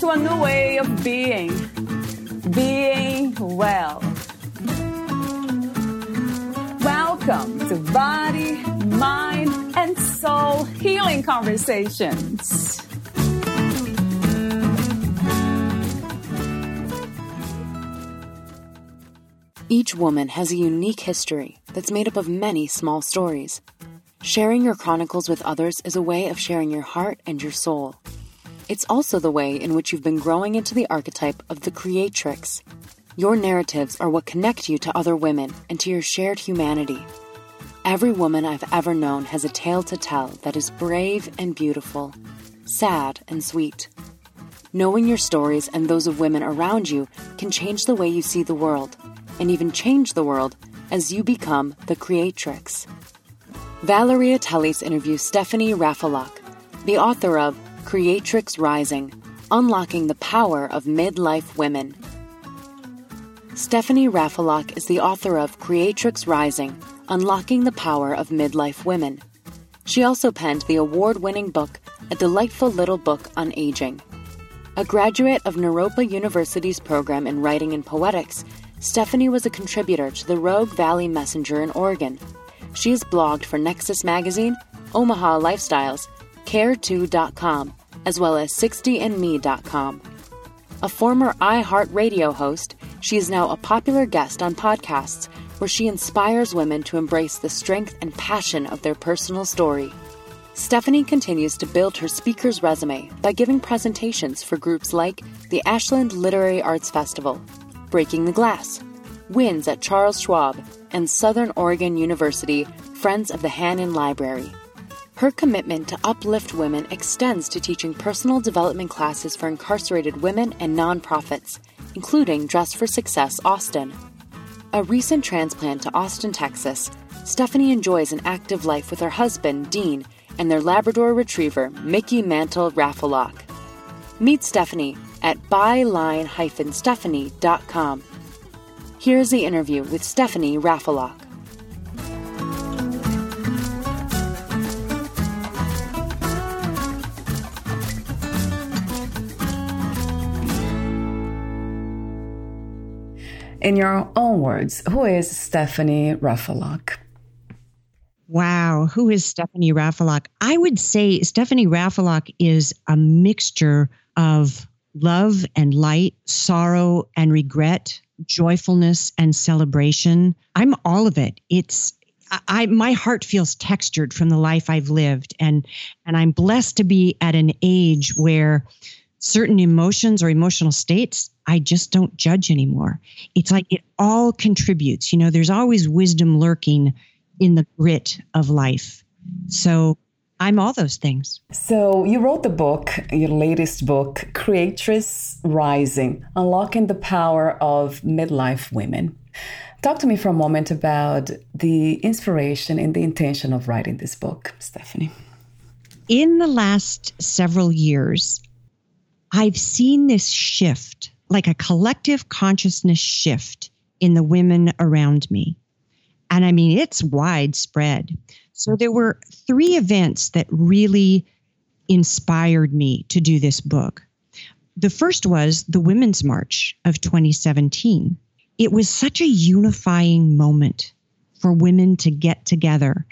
to a new way of being, being well. Welcome to Body, Mind, and Soul Healing Conversations. Each woman has a unique history that's made up of many small stories. Sharing your chronicles with others is a way of sharing your heart and your soul. It's also the way in which you've been growing into the archetype of the creatrix. Your narratives are what connect you to other women and to your shared humanity. Every woman I've ever known has a tale to tell that is brave and beautiful, sad and sweet. Knowing your stories and those of women around you can change the way you see the world, and even change the world as you become the creatrix. Valeria Teles interviews Stephanie Raffelock, the author of Creatrix Rising Unlocking the Power of Midlife Women. Stephanie Raffelock is the author of Creatrix Rising Unlocking the Power of Midlife Women. She also penned the award winning book, A Delightful Little Book on Aging. A graduate of Naropa University's program in writing and poetics, Stephanie was a contributor to the Rogue Valley Messenger in Oregon. She has blogged for Nexus Magazine, Omaha Lifestyles, Care2.com, as well as 60andme.com. A former iHeartRadio host, she is now a popular guest on podcasts where she inspires women to embrace the strength and passion of their personal story. Stephanie continues to build her speaker's resume by giving presentations for groups like the Ashland Literary Arts Festival, Breaking the Glass, wins at Charles Schwab, and Southern Oregon University Friends of the Hannon Library. Her commitment to uplift women extends to teaching personal development classes for incarcerated women and nonprofits, including Dress for Success Austin. A recent transplant to Austin, Texas, Stephanie enjoys an active life with her husband, Dean, and their Labrador retriever, Mickey Mantle Raffelock. Meet Stephanie at byline-stephanie.com. Here's the interview with Stephanie Raffelock. In your own words, who is Stephanie Raffelock? Wow, who is Stephanie Raffelock? I would say Stephanie Raffelock is a mixture of love and light, sorrow and regret, joyfulness and celebration. I'm all of it. It's I my heart feels textured from the life I've lived and and I'm blessed to be at an age where certain emotions or emotional states I just don't judge anymore. It's like it all contributes. You know, there's always wisdom lurking in the grit of life. So I'm all those things. So you wrote the book, your latest book, Creatrix Rising Unlocking the Power of Midlife Women. Talk to me for a moment about the inspiration and the intention of writing this book, Stephanie. In the last several years, I've seen this shift like a collective consciousness shift in the women around me. And I mean, it's widespread. So there were three events that really inspired me to do this book. The first was the Women's March of 2017. It was such a unifying moment for women to get together.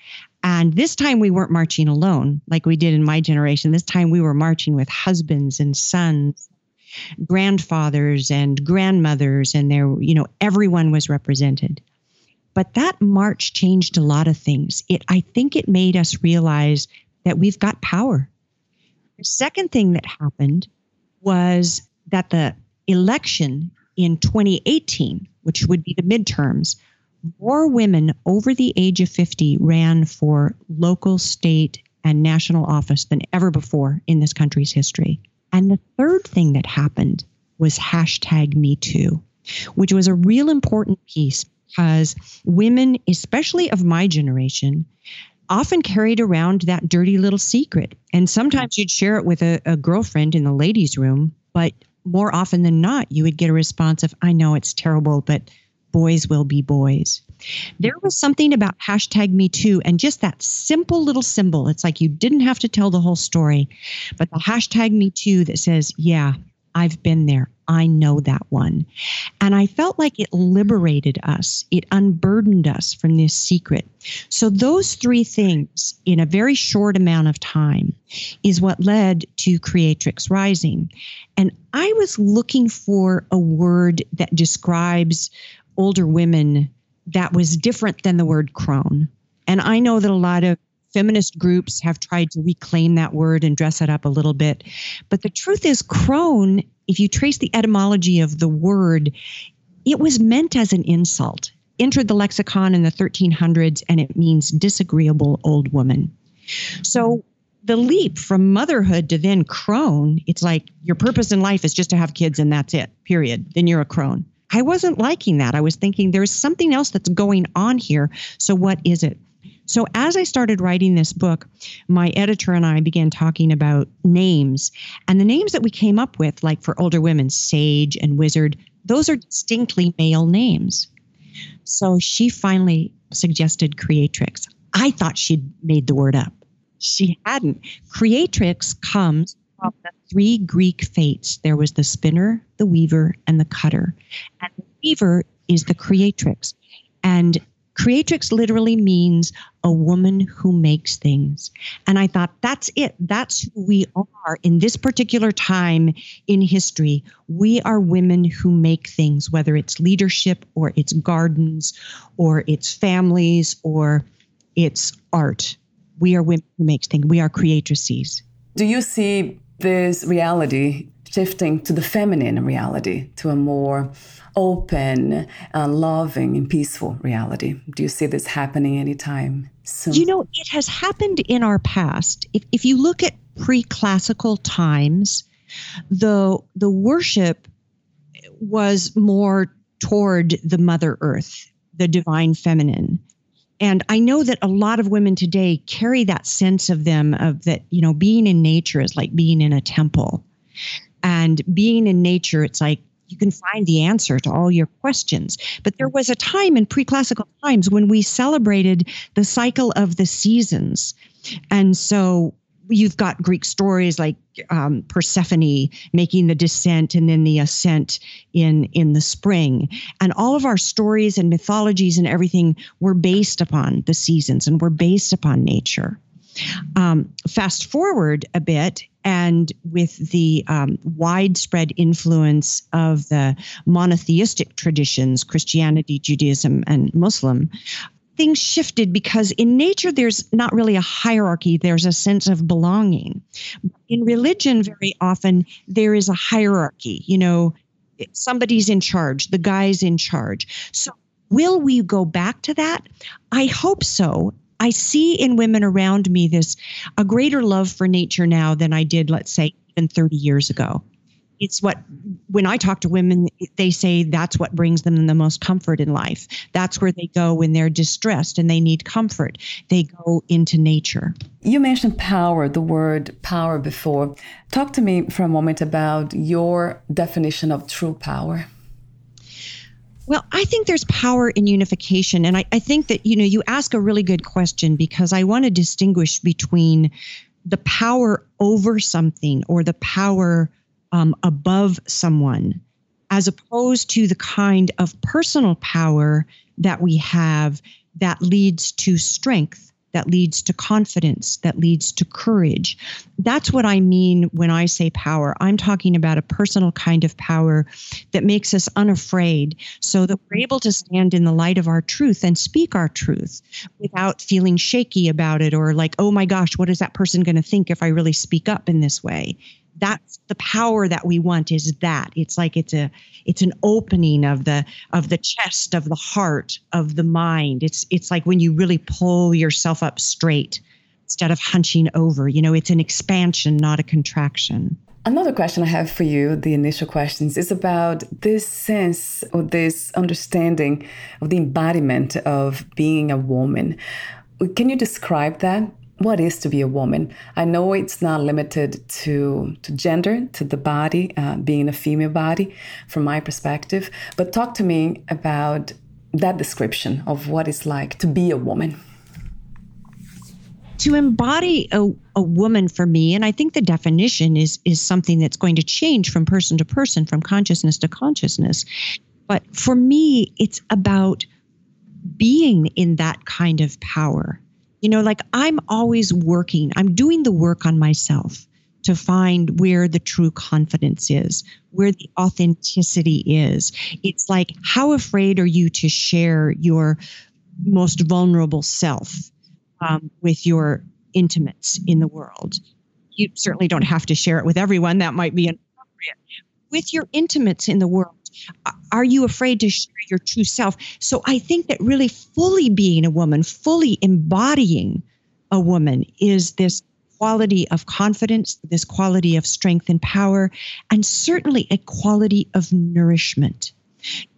And this time we weren't marching alone like we did in my generation. This time we were marching with husbands and sons grandfathers and grandmothers and there you know everyone was represented. But that march changed a lot of things. It i think it made us realize that we've got power. The second thing that happened was that the election in 2018 which would be the midterms more women over the age of 50 ran for local state and national office than ever before in this country's history and the third thing that happened was hashtag Me Too, which was a real important piece because women, especially of my generation, often carried around that dirty little secret. And sometimes you'd share it with a, a girlfriend in the ladies' room, but more often than not, you would get a response of, I know it's terrible, but boys will be boys. There was something about hashtag me too and just that simple little symbol. It's like you didn't have to tell the whole story, but the hashtag me too that says, yeah, I've been there. I know that one. And I felt like it liberated us, it unburdened us from this secret. So, those three things in a very short amount of time is what led to Creatrix Rising. And I was looking for a word that describes older women that was different than the word crone. And I know that a lot of feminist groups have tried to reclaim that word and dress it up a little bit. But the truth is, crone, if you trace the etymology of the word, it was meant as an insult. Entered the lexicon in the 1300s and it means disagreeable old woman. So the leap from motherhood to then crone, it's like your purpose in life is just to have kids and that's it, period. Then you're a crone. I wasn't liking that. I was thinking there's something else that's going on here. So what is it? So, as I started writing this book, my editor and I began talking about names. And the names that we came up with, like for older women, Sage and Wizard, those are distinctly male names. So she finally suggested Creatrix. I thought she'd made the word up. She hadn't. Creatrix comes from the three Greek fates there was the spinner, the weaver, and the cutter. And the weaver is the creatrix. And Creatrix literally means a woman who makes things. And I thought, that's it. That's who we are in this particular time in history. We are women who make things, whether it's leadership or it's gardens or it's families or it's art. We are women who make things. We are creatrices. Do you see this reality shifting to the feminine reality, to a more open, uh, loving, and peaceful reality. Do you see this happening anytime soon? You know, it has happened in our past. If, if you look at pre classical times, the, the worship was more toward the Mother Earth, the divine feminine. And I know that a lot of women today carry that sense of them of that, you know, being in nature is like being in a temple. And being in nature, it's like you can find the answer to all your questions. But there was a time in pre classical times when we celebrated the cycle of the seasons. And so you've got Greek stories like um, Persephone making the descent and then the ascent in in the spring, and all of our stories and mythologies and everything were based upon the seasons and were based upon nature. Um, fast forward a bit, and with the um, widespread influence of the monotheistic traditions, Christianity, Judaism, and Muslim, things shifted because in nature there's not really a hierarchy. There's a sense of belonging. In religion very often there is a hierarchy. You know somebody's in charge the guy's in charge. So will we go back to that? I hope so. I see in women around me this a greater love for nature now than I did, let's say, even 30 years ago. It's what, when I talk to women, they say that's what brings them the most comfort in life. That's where they go when they're distressed and they need comfort. They go into nature. You mentioned power, the word power before. Talk to me for a moment about your definition of true power. Well, I think there's power in unification. And I, I think that, you know, you ask a really good question because I want to distinguish between the power over something or the power um, above someone as opposed to the kind of personal power that we have that leads to strength that leads to confidence, that leads to courage. That's what I mean when I say power. I'm talking about a personal kind of power that makes us unafraid so that we're able to stand in the light of our truth and speak our truth without feeling shaky about it or like, oh my gosh, what is that person going to think if I really speak up in this way? That's the power that we want is that it's like it's a it's an opening of the of the chest of the heart of the mind it's it's like when you really pull yourself up straight instead of hunching over you know it's an expansion not a contraction Another question I have for you, the initial questions, is about this sense or this understanding of the embodiment of being a woman. Can you describe that? What is to be a woman? I know it's not limited to, to gender, to the body, uh, being a female body, from my perspective, but talk to me about that description of what it's like to be a woman. To embody a, a woman for me and i think the definition is is something that's going to change from person to person from consciousness to consciousness. But for me it's about being in that kind of power you know like i'm always working i'm doing the work on myself to find where the true confidence is, where the authenticity is. It's like, how afraid are you to share your most vulnerable self? um, with your intimates in the world. You certainly don't have to share it with everyone. That might be inappropriate. With your intimates in the world, are you afraid to share your true self? So I think that really fully being a woman, fully embodying a woman is this quality of confidence, this quality of strength and power, and certainly a quality of nourishment.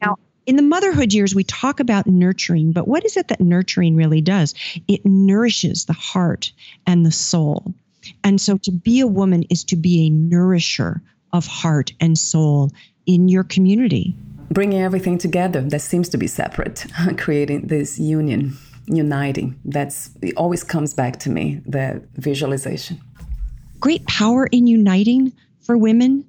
Now, in the motherhood years, we talk about nurturing, but what is it that nurturing really does? It nourishes the heart and the soul. And so to be a woman is to be a nourisher of heart and soul in your community. Bringing everything together that seems to be separate, creating this union, uniting. That's it always comes back to me, the visualization. Great power in uniting for women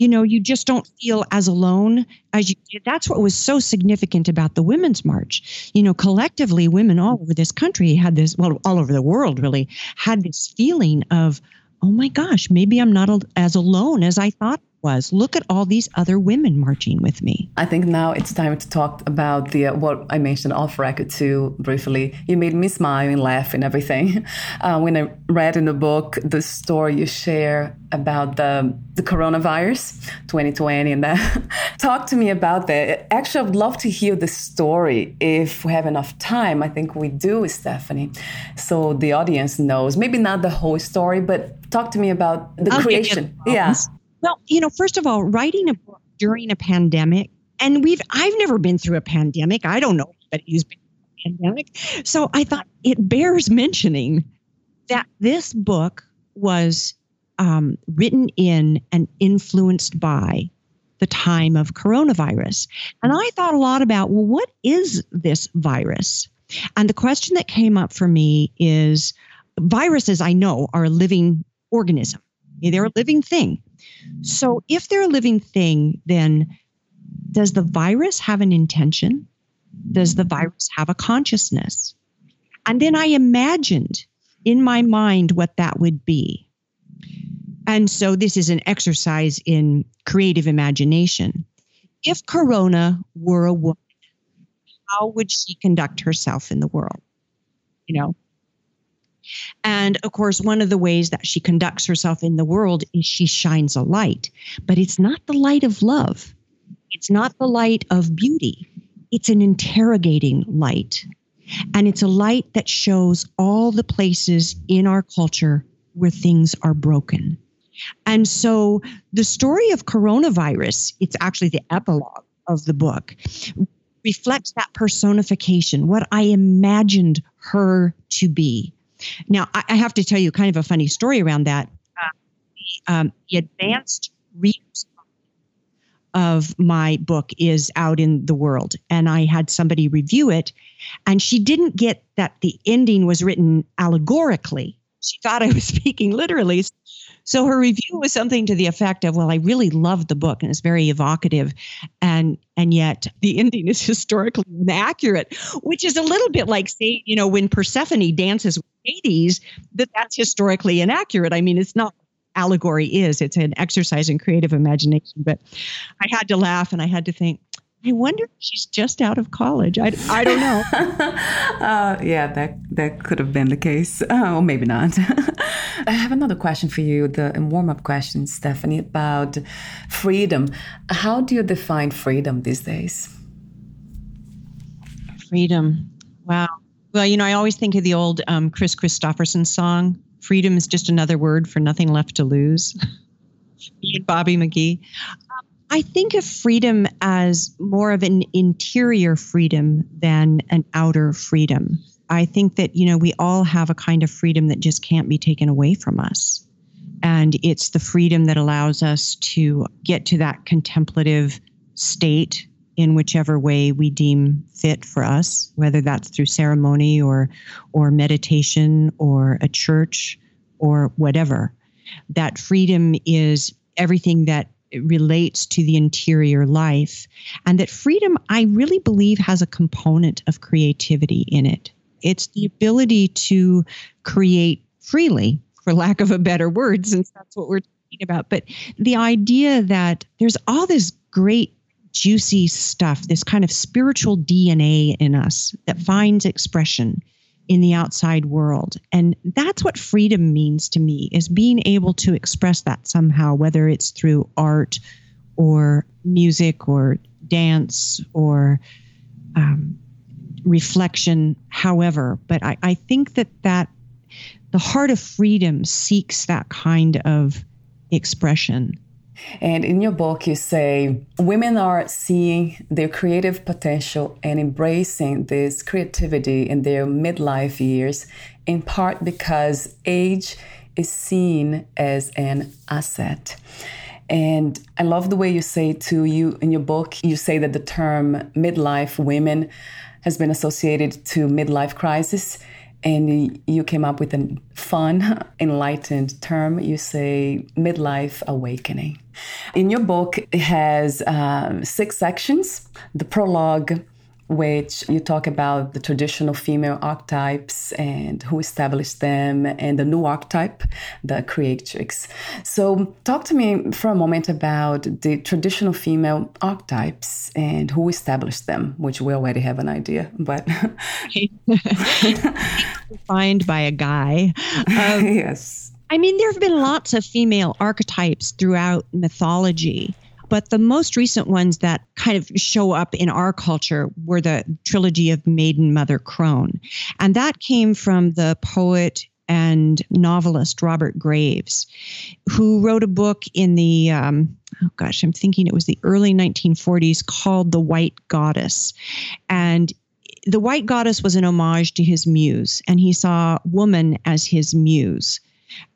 you know, you just don't feel as alone as you did. That's what was so significant about the Women's March. You know, collectively, women all over this country had this, well, all over the world really, had this feeling of, oh my gosh, maybe I'm not as alone as I thought was look at all these other women marching with me. I think now it's time to talk about the uh, what I mentioned off record too briefly. You made me smile and laugh and everything uh, when I read in the book the story you share about the the coronavirus 2020 and that. talk to me about that. Actually, I would love to hear the story if we have enough time. I think we do, Stephanie. So the audience knows maybe not the whole story, but talk to me about the I'll creation. Yeah. Well, you know, first of all, writing a book during a pandemic, and we've I've never been through a pandemic. I don't know anybody who's been through a pandemic. So I thought it bears mentioning that this book was um, written in and influenced by the time of coronavirus. And I thought a lot about, well, what is this virus? And the question that came up for me is viruses, I know, are a living organism. They're a living thing. So if they're a living thing, then does the virus have an intention? Does the virus have a consciousness? And then I imagined in my mind what that would be. And so this is an exercise in creative imagination. If Corona were a woman, how would she conduct herself in the world? You know, and of course, one of the ways that she conducts herself in the world is she shines a light, but it's not the light of love. It's not the light of beauty. It's an interrogating light. And it's a light that shows all the places in our culture where things are broken. And so the story of coronavirus, it's actually the epilogue of the book, reflects that personification, what I imagined her to be. Now, I, I have to tell you kind of a funny story around that. Uh, the, um, the advanced readers of my book is out in the world, and I had somebody review it, and she didn't get that the ending was written allegorically. She thought I was speaking literally. So her review was something to the effect of, "Well, I really loved the book and it's very evocative, and and yet the ending is historically inaccurate," which is a little bit like saying, you know, when Persephone dances with Hades, that that's historically inaccurate. I mean, it's not allegory is; it's an exercise in creative imagination. But I had to laugh and I had to think, I wonder if she's just out of college. I, I don't know. uh, yeah, that that could have been the case, uh, or maybe not. I have another question for you, the warm up question, Stephanie, about freedom. How do you define freedom these days? Freedom. Wow. Well, you know, I always think of the old um, Kris Kristofferson song. Freedom is just another word for nothing left to lose. Bobby McGee. I think of freedom as more of an interior freedom than an outer freedom. I think that, you know, we all have a kind of freedom that just can't be taken away from us. And it's the freedom that allows us to get to that contemplative state in whichever way we deem fit for us, whether that's through ceremony or or meditation or a church or whatever. That freedom is everything that relates to the interior life. And that freedom, I really believe, has a component of creativity in it. It's the ability to create freely, for lack of a better word, since that's what we're talking about. But the idea that there's all this great juicy stuff, this kind of spiritual DNA in us that finds expression in the outside world. And that's what freedom means to me is being able to express that somehow, whether it's through art or music or dance or um, reflection, however. But I, I think that that the heart of freedom seeks that kind of expression. And in your book, you say women are seeing their creative potential and embracing this creativity in their midlife years, in part because age is seen as an asset. And I love the way you say to you in your book, you say that the term midlife women has been associated to midlife crisis and you came up with a fun, enlightened term. You say midlife awakening. In your book, it has um, six sections. The prologue which you talk about the traditional female archetypes and who established them and the new archetype, the creatrix. So, talk to me for a moment about the traditional female archetypes and who established them, which we already have an idea, but. Defined by a guy. Um, yes. I mean, there have been lots of female archetypes throughout mythology. But the most recent ones that kind of show up in our culture were the trilogy of Maiden Mother Crone. And that came from the poet and novelist Robert Graves, who wrote a book in the, um, oh gosh, I'm thinking it was the early 1940s called The White Goddess. And the White Goddess was an homage to his muse, and he saw woman as his muse.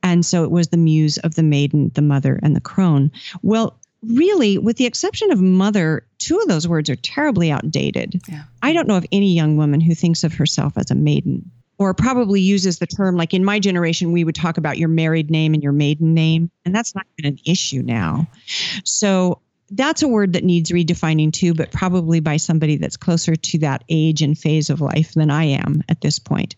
And so it was the muse of the maiden, the mother, and the crone. Well, really, with the exception of mother, two of those words are terribly outdated. Yeah. I don't know of any young woman who thinks of herself as a maiden or probably uses the term like in my generation we would talk about your married name and your maiden name and that's not even an issue now so that's a word that needs redefining too but probably by somebody that's closer to that age and phase of life than i am at this point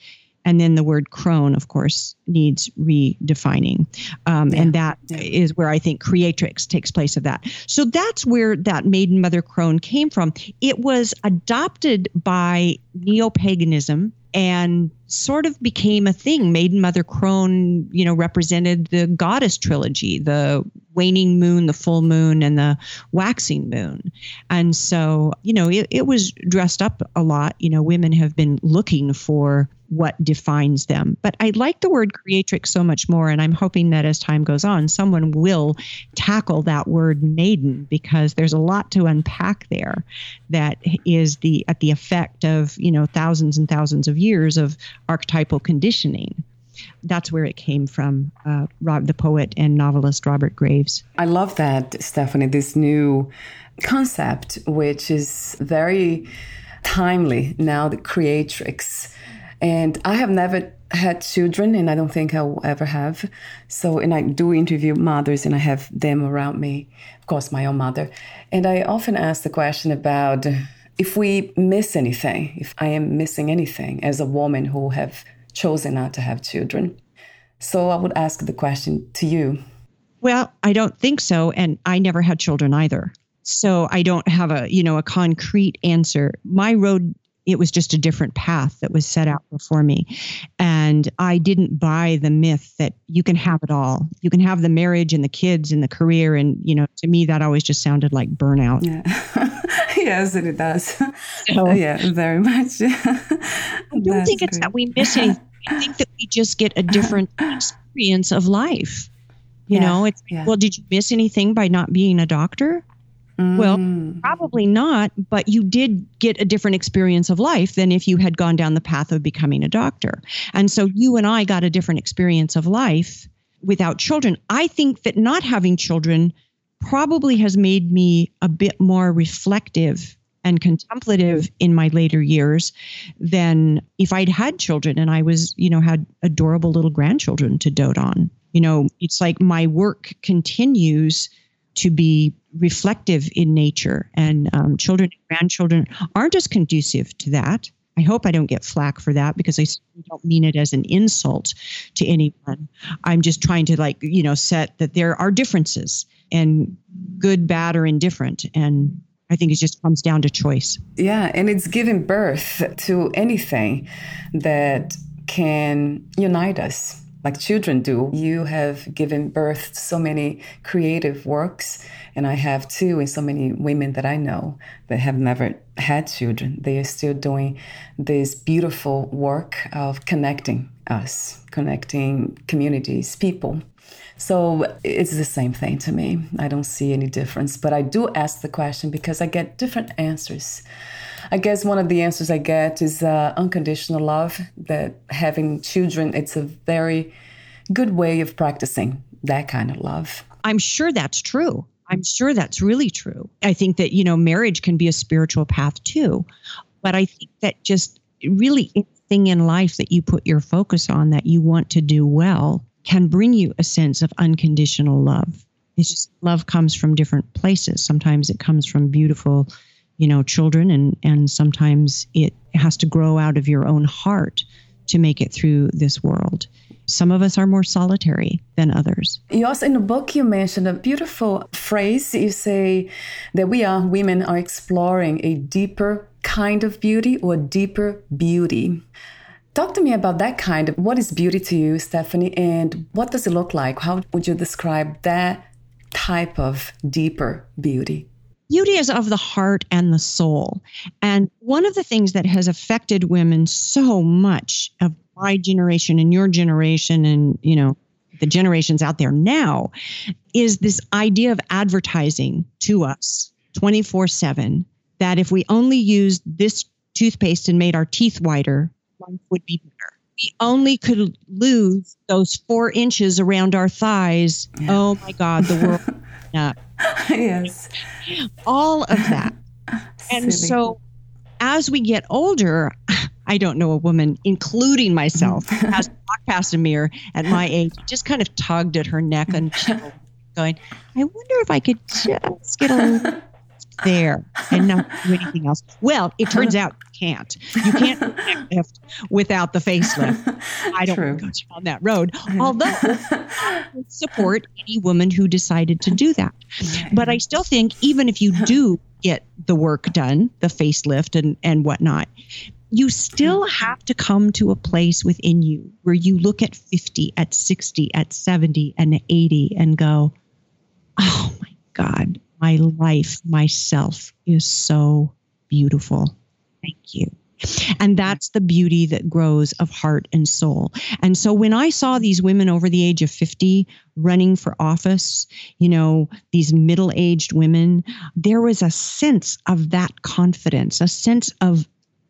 and then the word crone, of course, needs redefining. Um, yeah. And that yeah. is where I think creatrix takes place of that. So that's where that maiden mother crone came from. It was adopted by neo paganism and sort of became a thing. Maiden Mother Crone, you know, represented the goddess trilogy, the waning moon, the full moon, and the waxing moon. And so, you know, it, it was dressed up a lot. You know, women have been looking for what defines them. But I like the word creatrix so much more, and I'm hoping that as time goes on, someone will tackle that word maiden because there's a lot to unpack there that is the at the effect of you know thousands and thousands of years of archetypal conditioning. That's where it came from, uh, Rob, the poet and novelist Robert Graves. I love that, Stephanie. This new concept, which is very timely now, the creatrix and I have never had children, and I don't think I will ever have. So, and I do interview mothers, and I have them around me, of course, my own mother. And I often ask the question about if we miss anything, if I am missing anything as a woman who have chosen not to have children. So I would ask the question to you. Well, I don't think so. And I never had children either. So I don't have a, you know, a concrete answer. My road it was just a different path that was set out before me. And I didn't buy the myth that you can have it all. You can have the marriage and the kids and the career. And, you know, to me, that always just sounded like burnout. Yeah. yes, it does. So, yeah, very much. I don't think it's that we miss anything. I think that we just get a different experience of life. You yeah. know, it's yeah. well, did you miss anything by not being a doctor? Mm. Well, probably not, but you did get a different experience of life than if you had gone down the path of becoming a doctor. And so you and I got a different experience of life without children. I think that not having children probably has made me a bit more reflective and contemplative in my later years than if I'd had children and I was, you know, had adorable little grandchildren to dote on. You know, it's like my work continues to be reflective in nature, and um, children and grandchildren aren't as conducive to that. I hope I don't get flack for that because I don't mean it as an insult to anyone. I'm just trying to like, you know, set that there are differences and good, bad, or indifferent. And I think it just comes down to choice. Yeah. And it's giving birth to anything that can unite us like children do. You have given birth to so many creative works, and I have too, and so many women that I know that have never had children. They are still doing this beautiful work of connecting us, connecting communities, people. So it's the same thing to me. I don't see any difference, but I do ask the question because I get different answers. I guess one of the answers I get is uh, unconditional love, that having children, it's a very good way of practicing that kind of love. I'm sure that's true. I'm sure that's really true. I think that, you know, marriage can be a spiritual path too. But I think that just really anything in life that you put your focus on that you want to do well can bring you a sense of unconditional love. It's just love comes from different places. Sometimes it comes from beautiful you know children and and sometimes it has to grow out of your own heart to make it through this world some of us are more solitary than others. You also, in the book, you mentioned a beautiful phrase. You say that we are, women are exploring a deeper kind of beauty or deeper beauty. Talk to me about that kind of what is beauty to you, Stephanie, and what does it look like? How would you describe that type of deeper beauty? Beauty is of the heart and the soul. And one of the things that has affected women so much of my generation and your generation and, you know, the generations out there now is this idea of advertising to us 24 7 that if we only used this toothpaste and made our teeth whiter, life would be better. We only could lose those four inches around our thighs. Yeah. Oh my God, the world up. yes. All of that. and so as we get older, I don't know a woman, including myself, has walked past a mirror at my age, just kind of tugged at her neck and going, I wonder if I could just get a there and not do anything else. Well, it turns out you can't. You can't lift without the facelift. I don't True. go down that road. Although I support any woman who decided to do that. But I still think even if you do get the work done, the facelift and, and whatnot, you still mm-hmm. have to come to a place within you where you look at 50, at 60, at 70, and 80 and go, oh my God, my life, myself is so beautiful. Thank you. And that's the beauty that grows of heart and soul. And so when I saw these women over the age of 50 running for office, you know, these middle aged women, there was a sense of that confidence, a sense of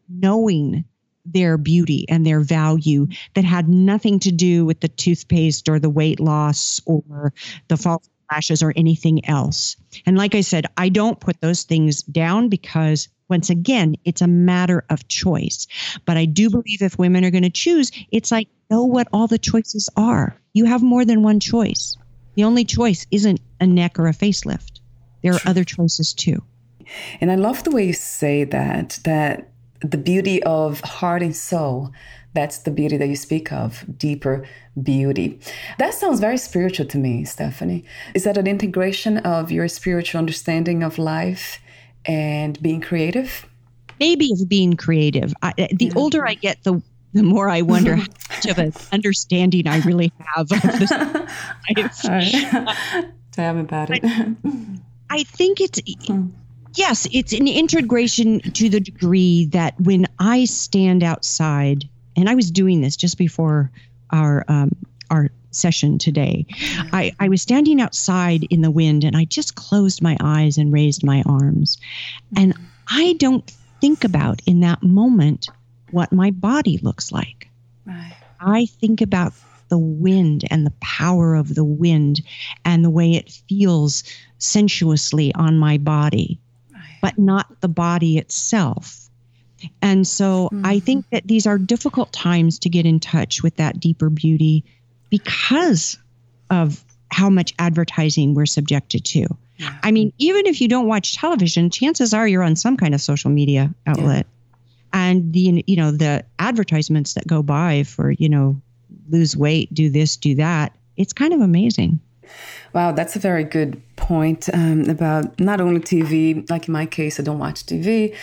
knowing their beauty and their value that had nothing to do with the toothpaste or the weight loss or the false lashes or anything else. And like I said, I don't put those things down because once again, it's a matter of choice. But I do believe if women are going to choose, it's like know what all the choices are. You have more than one choice. The only choice isn't a neck or a facelift. There are other choices too. And I love the way you say that that the beauty of heart and soul that's the beauty that you speak of, deeper beauty. That sounds very spiritual to me, Stephanie. Is that an integration of your spiritual understanding of life and being creative? Maybe of being creative. I, the yeah. older I get, the the more I wonder how much of an understanding I really have of this life. Tell me about it. I, I think it's. Hmm. Yes, it's an integration to the degree that when I stand outside and I was doing this just before our um, our session today. I, I was standing outside in the wind and I just closed my eyes and raised my arms. And I don't think about in that moment what my body looks like. Right. I think about the wind and the power of the wind and the way it feels sensuously on my body, right. but not the body itself. And so mm-hmm. I think that these are difficult times to get in touch with that deeper beauty because of how much advertising we're subjected to. Yeah. I mean, even if you don't watch television, chances are you're on some kind of social media outlet. Yeah. And the you know the advertisements that go by for you know lose weight, do this, do that. It's kind of amazing. Wow, that's a very good point um, about not only TV. Like in my case, I don't watch TV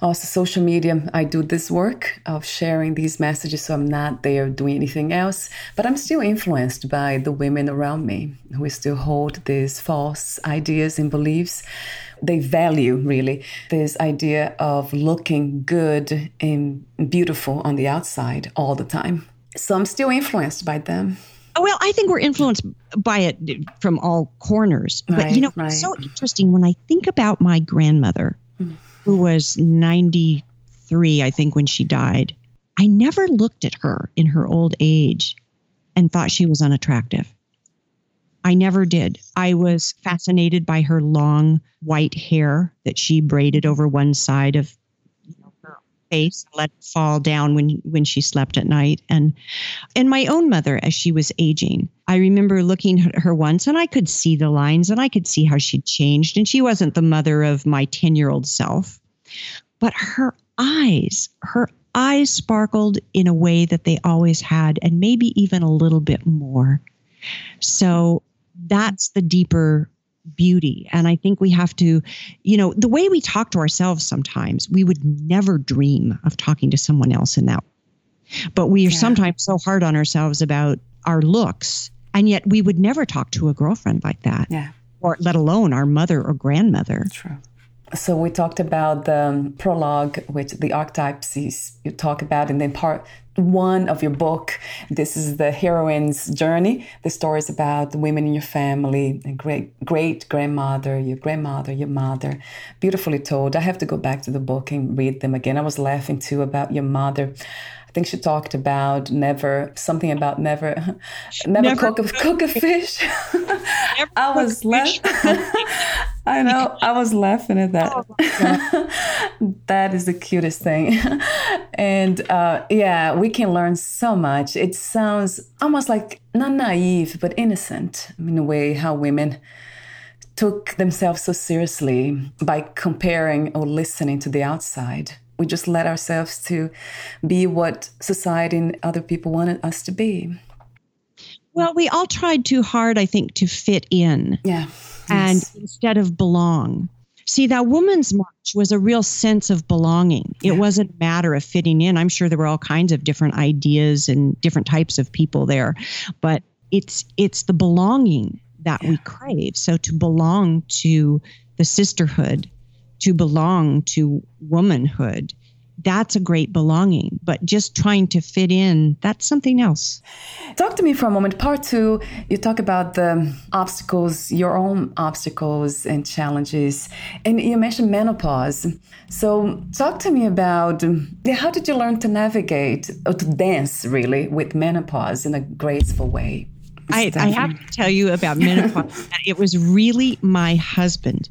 also social media i do this work of sharing these messages so i'm not there doing anything else but i'm still influenced by the women around me who still hold these false ideas and beliefs they value really this idea of looking good and beautiful on the outside all the time so i'm still influenced by them well, I think we're influenced by it from all corners. But you know, right. it's so interesting when I think about my grandmother. Who was 93, I think, when she died, I never looked at her in her old age and thought she was unattractive. I never did. I was fascinated by her long white hair that she braided over one side of face, let it fall down when when she slept at night, and and my own mother as she was aging. I remember looking at her once, and I could see the lines, and I could see how she'd changed, and she wasn't the mother of my ten year old self. But her eyes, her eyes sparkled in a way that they always had, and maybe even a little bit more. So that's the deeper beauty. And I think we have to, you know, the way we talk to ourselves sometimes, we would never dream of talking to someone else in that. But we are yeah. sometimes so hard on ourselves about our looks. And yet we would never talk to a girlfriend like that. Yeah. Or let alone our mother or grandmother. True. So we talked about the prologue, which the archetypes you talk about, and then part one of your book. This is the heroine's journey. The story is about the women in your family, great great grandmother, your grandmother, your mother. Beautifully told. I have to go back to the book and read them again. I was laughing too about your mother. I think she talked about never something about never never, never cook, a, cook a fish. I was laughing. I know. I was laughing at that. Oh that is the cutest thing. and uh, yeah, we can learn so much. It sounds almost like not naive, but innocent in a way how women took themselves so seriously by comparing or listening to the outside we just let ourselves to be what society and other people wanted us to be. Well, we all tried too hard, I think, to fit in. Yeah. And yes. instead of belong. See, that woman's march was a real sense of belonging. It yeah. wasn't a matter of fitting in. I'm sure there were all kinds of different ideas and different types of people there, but it's it's the belonging that yeah. we crave. So to belong to the sisterhood to belong to womanhood that's a great belonging but just trying to fit in that's something else. Talk to me for a moment. Part two you talk about the obstacles your own obstacles and challenges and you mentioned menopause. So talk to me about how did you learn to navigate or to dance really with menopause in a graceful way? I, I have to tell you about menopause. it was really my husband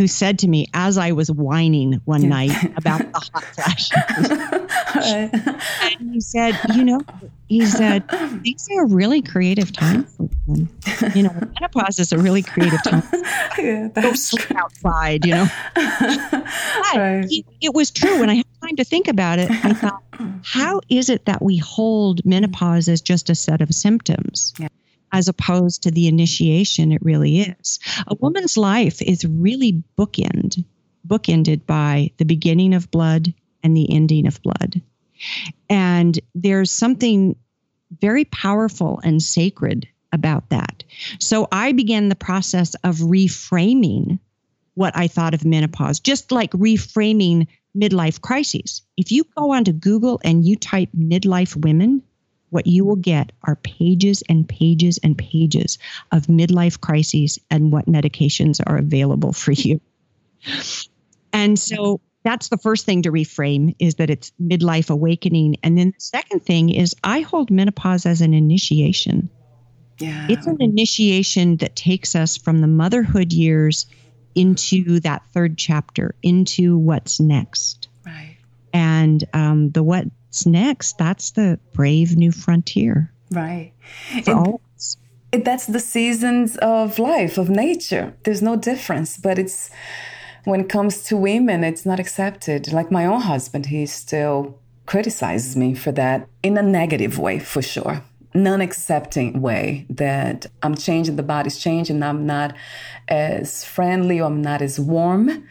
who said to me as I was whining one night about the hot flashes. and he said, You know, he said, these are really creative time for them. You know, menopause is a really creative time. yeah, Go sleep outside, you know. Right. It, it was true. When I had time to think about it, I thought, how is it that we hold menopause as just a set of symptoms? Yeah as opposed to the initiation it really is. A woman's life is really bookend, bookended by the beginning of blood and the ending of blood. And there's something very powerful and sacred about that. So I began the process of reframing what I thought of menopause, just like reframing midlife crises. If you go onto Google and you type midlife women, what you will get are pages and pages and pages of midlife crises and what medications are available for you. And so that's the first thing to reframe is that it's midlife awakening. And then the second thing is I hold menopause as an initiation. Yeah. It's an initiation that takes us from the motherhood years into that third chapter, into what's next. Right. And um, the what's next, that's the brave new frontier. Right. It, that's the seasons of life, of nature. There's no difference, but it's when it comes to women, it's not accepted. Like my own husband, he still criticizes me for that in a negative way, for sure. Non accepting way that I'm changing, the body's changing, I'm not as friendly or I'm not as warm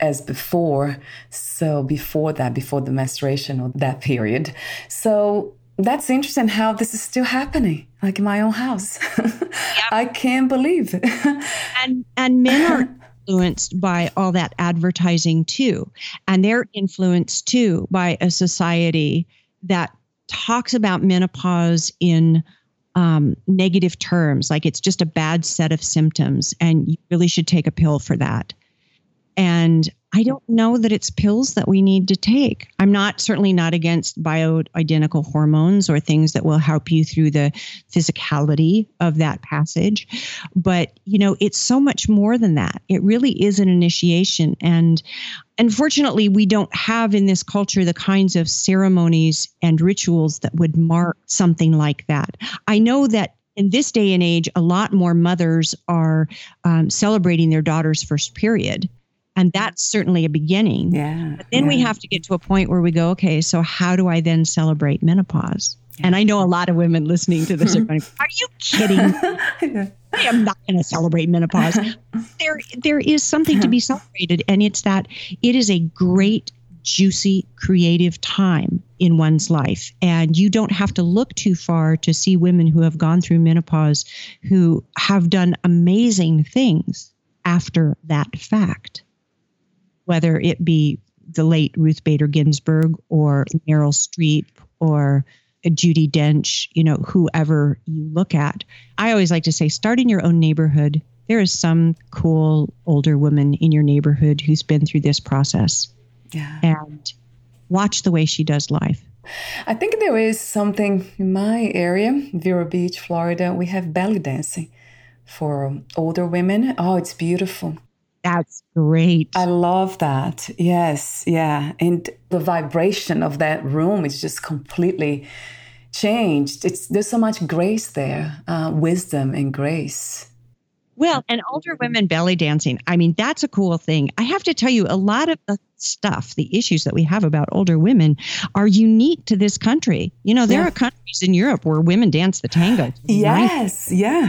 as before. So, before that, before the menstruation or that period. So, that's interesting how this is still happening, like in my own house. Yep. I can't believe and and men are influenced by all that advertising too. And they're influenced too by a society that talks about menopause in um, negative terms, like it's just a bad set of symptoms, and you really should take a pill for that. And I don't know that it's pills that we need to take. I'm not certainly not against bioidentical hormones or things that will help you through the physicality of that passage. But, you know, it's so much more than that. It really is an initiation. And unfortunately, we don't have in this culture the kinds of ceremonies and rituals that would mark something like that. I know that in this day and age, a lot more mothers are um, celebrating their daughter's first period and that's certainly a beginning. Yeah. But then yeah. we have to get to a point where we go, okay, so how do I then celebrate menopause? Yeah. And I know a lot of women listening to this are going, "Are you kidding? I am not going to celebrate menopause." there, there is something to be celebrated, and it's that it is a great, juicy, creative time in one's life, and you don't have to look too far to see women who have gone through menopause who have done amazing things after that fact whether it be the late Ruth Bader Ginsburg or Meryl Streep or Judi Dench, you know, whoever you look at. I always like to say, start in your own neighborhood. There is some cool older woman in your neighborhood who's been through this process. Yeah. And watch the way she does life. I think there is something in my area, Vero Beach, Florida. We have belly dancing for older women. Oh, it's beautiful. That's great. I love that. Yes, yeah. And the vibration of that room is just completely changed. It's there's so much grace there, uh, wisdom and grace. Well, and older women belly dancing. I mean, that's a cool thing. I have to tell you, a lot of the stuff, the issues that we have about older women are unique to this country. You know, there yeah. are countries in Europe where women dance the tango. Yes, yeah.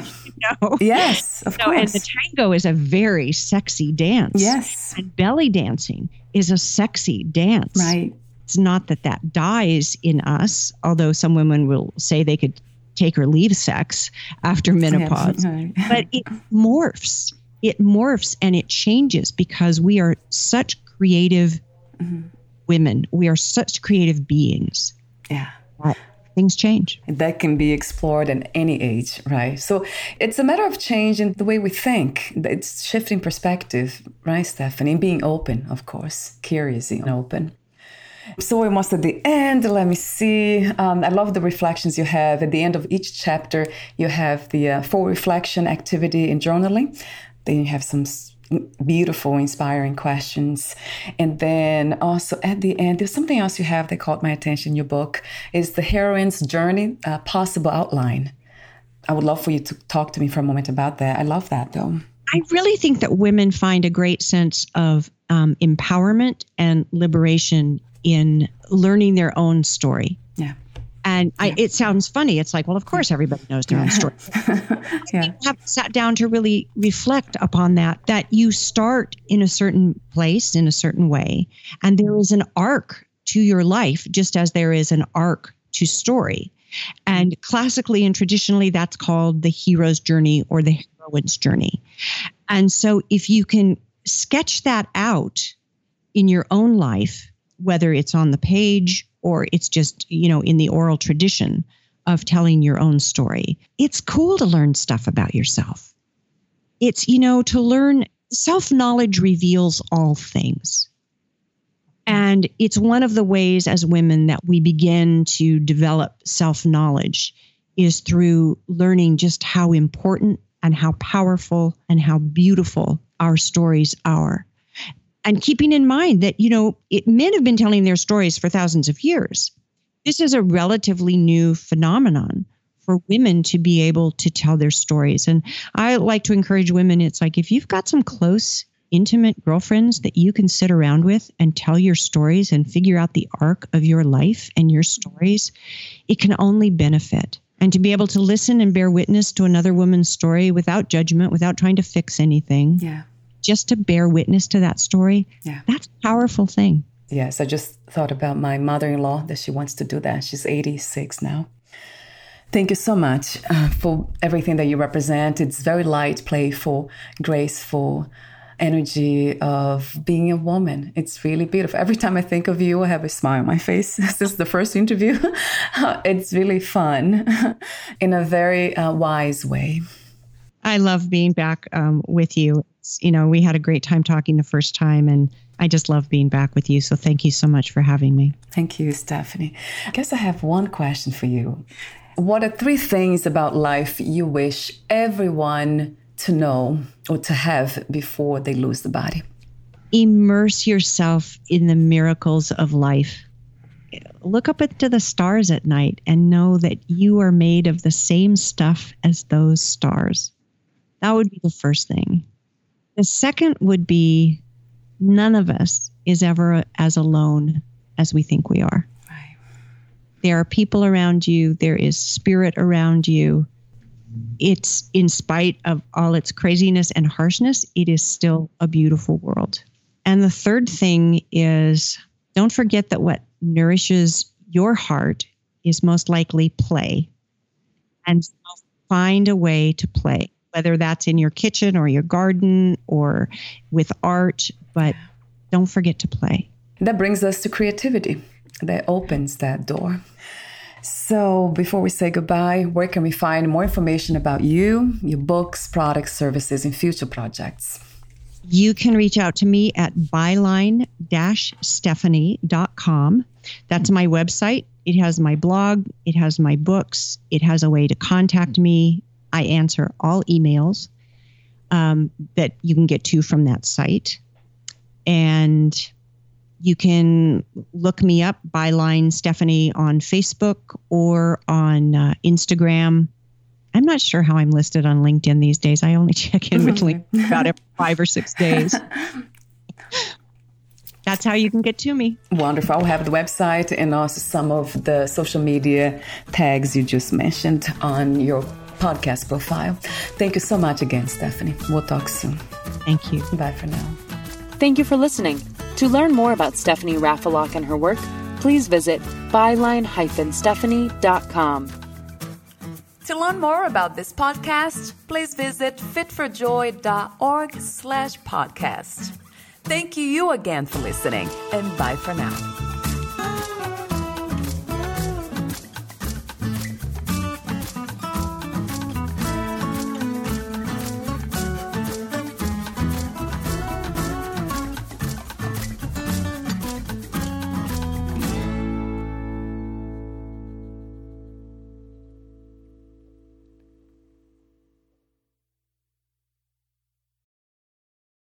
know? Yes, of course. And the tango is a very sexy dance. Yes. And belly dancing is a sexy dance. Right. It's not that that dies in us, although some women will say they could take or leave sex after menopause. But it morphs. It morphs and it changes because we are such creative mm-hmm. women. We are such creative beings. Yeah things change. That can be explored at any age, right? So it's a matter of change in the way we think. It's shifting perspective, right, Stephanie? Being open, of course, curious and open. So we're almost at the end. Let me see. Um, I love the reflections you have. At the end of each chapter, you have the uh, full reflection activity in journaling. Then you have some beautiful, inspiring questions. And then also at the end, there's something else you have that caught my attention in your book is the heroine's journey, uh, possible outline. I would love for you to talk to me for a moment about that. I love that though. I really think that women find a great sense of um, empowerment and liberation in learning their own story. Yeah. And I, it sounds funny. It's like, well, of course, everybody knows their own story. yeah. have sat down to really reflect upon that. That you start in a certain place, in a certain way, and there is an arc to your life, just as there is an arc to story. And classically and traditionally, that's called the hero's journey or the heroine's journey. And so, if you can sketch that out in your own life, whether it's on the page or it's just, you know, in the oral tradition of telling your own story. It's cool to learn stuff about yourself. It's, you know, to learn self knowledge reveals all things. And it's one of the ways as women that we begin to develop self knowledge is through learning just how important and how powerful and how beautiful our stories are. And keeping in mind that, you know, it, men have been telling their stories for thousands of years. This is a relatively new phenomenon for women to be able to tell their stories. And I like to encourage women it's like if you've got some close, intimate girlfriends that you can sit around with and tell your stories and figure out the arc of your life and your stories, it can only benefit and to be able to listen and bear witness to another woman's story without judgment, without trying to fix anything. Yeah. Just to bear witness to that story. Yeah. That's a powerful thing. Yes, I just thought about my mother in law that she wants to do that. She's 86 now. Thank you so much uh, for everything that you represent. It's very light, playful, graceful, energy of being a woman. It's really beautiful. Every time I think of you, I have a smile on my face. this is the first interview. it's really fun in a very uh, wise way. I love being back um, with you. You know, we had a great time talking the first time, and I just love being back with you. So thank you so much for having me. Thank you, Stephanie. I guess I have one question for you. What are three things about life you wish everyone to know or to have before they lose the body? Immerse yourself in the miracles of life. Look up into the stars at night and know that you are made of the same stuff as those stars. That would be the first thing. The second would be none of us is ever as alone as we think we are. Right. There are people around you, there is spirit around you it's in spite of all its craziness and harshness, it is still a beautiful world. And the third thing is don't forget that what nourishes your heart is most likely play. And find a way to play, whether that's in your kitchen or your garden or with art, but don't forget to play. That brings us to creativity. That opens that door. So, before we say goodbye, where can we find more information about you, your books, products, services, and future projects? You can reach out to me at byline stephanie.com. That's my website. It has my blog, it has my books, it has a way to contact me. I answer all emails um, that you can get to from that site. And you can look me up, Byline Stephanie, on Facebook or on uh, Instagram. I'm not sure how I'm listed on LinkedIn these days. I only check in with LinkedIn about every five or six days. That's how you can get to me. Wonderful. I'll have the website and also some of the social media tags you just mentioned on your podcast profile. Thank you so much again, Stephanie. We'll talk soon. Thank you. Bye for now. Thank you for listening. To learn more about Stephanie Raffelock and her work, please visit byline-stephanie.com. To learn more about this podcast, please visit fitforjoy.org slash podcast. Thank you again for listening, and bye for now.